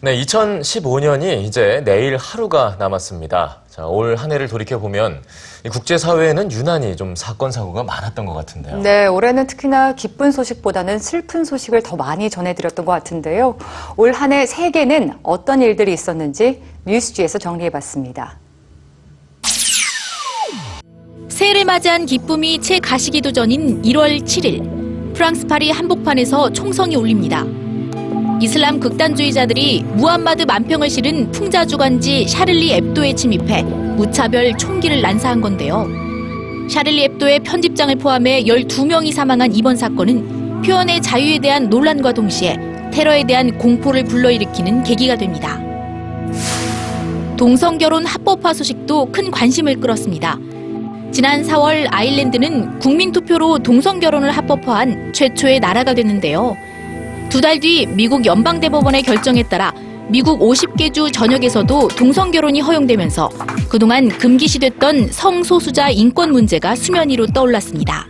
네, 2015년이 이제 내일 하루가 남았습니다. 자, 올 한 해를 돌이켜보면 이 국제사회에는 유난히 좀 사건, 사고가 많았던 것 같은데요. 네, 올해는 특히나 기쁜 소식보다는 슬픈 소식을 더 많이 전해드렸던 것 같은데요. 올 한 해 세계는 어떤 일들이 있었는지 뉴스지에서 정리해봤습니다. 새해를 맞이한 기쁨이 채 가시기도 전인 1월 7일 프랑스 파리 한복판에서 총성이 울립니다. 이슬람 극단주의자들이 무함마드 만평을 실은 풍자 주간지 샤를리 앱도에 침입해 무차별 총기를 난사한 건데요. 샤를리 앱도의 편집장을 포함해 12명이 사망한 이번 사건은 표현의 자유에 대한 논란과 동시에 테러에 대한 공포를 불러일으키는 계기가 됩니다. 동성결혼 합법화 소식도 큰 관심을 끌었습니다. 지난 4월 아일랜드는 국민투표로 동성결혼을 합법화한 최초의 나라가 됐는데요. 두 달 뒤 미국 연방대법원의 결정에 따라 미국 50개 주 전역에서도 동성 결혼이 허용되면서 그동안 금기시됐던 성소수자 인권 문제가 수면 위로 떠올랐습니다.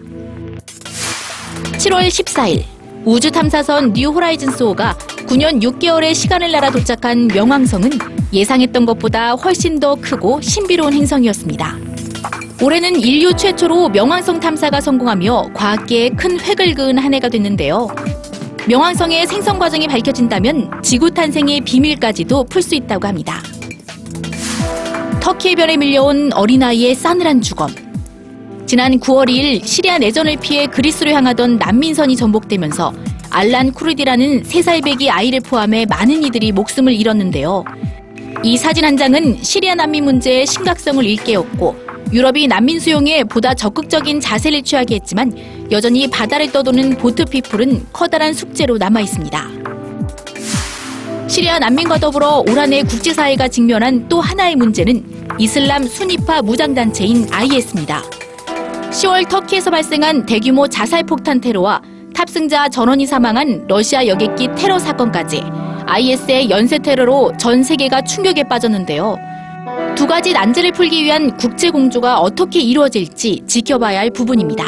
7월 14일 우주 탐사선 뉴 호라이즌스 호가 9년 6개월의 시간을 날아 도착한 명왕성은 예상했던 것보다 훨씬 더 크고 신비로운 행성이었습니다. 올해는 인류 최초로 명왕성 탐사가 성공하며 과학계에 큰 획을 그은 한 해가 됐는데요. 명왕성의 생성 과정이 밝혀진다면 지구 탄생의 비밀까지도 풀 수 있다고 합니다. 터키 해변에 밀려온 어린아이의 싸늘한 죽음. 지난 9월 2일 시리아 내전을 피해 그리스로 향하던 난민선이 전복되면서 알란 쿠르디라는 3살 배기 아이를 포함해 많은 이들이 목숨을 잃었는데요. 이 사진 한 장은 시리아 난민 문제의 심각성을 일깨웠고 유럽이 난민 수용에 보다 적극적인 자세를 취하게 했지만 여전히 바다를 떠도는 보트 피플은 커다란 숙제로 남아 있습니다. 시리아 난민과 더불어 올 한해 국제사회가 직면한 또 하나의 문제는 이슬람 순위파 무장단체인 IS입니다. 10월 터키에서 발생한 대규모 자살 폭탄 테러와 탑승자 전원이 사망한 러시아 여객기 테러 사건까지 IS의 연쇄 테러로 전 세계가 충격에 빠졌는데요. 두 가지 난제를 풀기 위한 국제 공조가 어떻게 이루어질지 지켜봐야 할 부분입니다.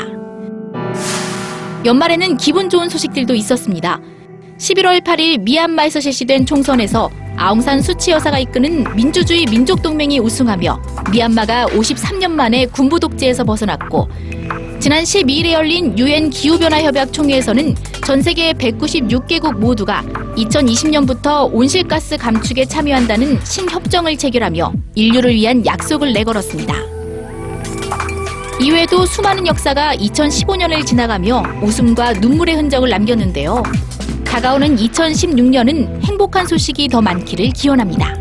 연말에는 기분 좋은 소식들도 있었습니다. 11월 8일 미얀마에서 실시된 총선에서 아웅산 수치 여사가 이끄는 민주주의 민족동맹이 우승하며 미얀마가 53년 만에 군부 독재에서 벗어났고 지난 12일에 열린 유엔 기후변화 협약 총회에서는 전 세계 196개국 모두가 2020년부터 온실가스 감축에 참여한다는 신협정을 체결하며 인류를 위한 약속을 내걸었습니다. 이외에도 수많은 역사가 2015년을 지나가며 웃음과 눈물의 흔적을 남겼는데요. 다가오는 2016년은 행복한 소식이 더 많기를 기원합니다.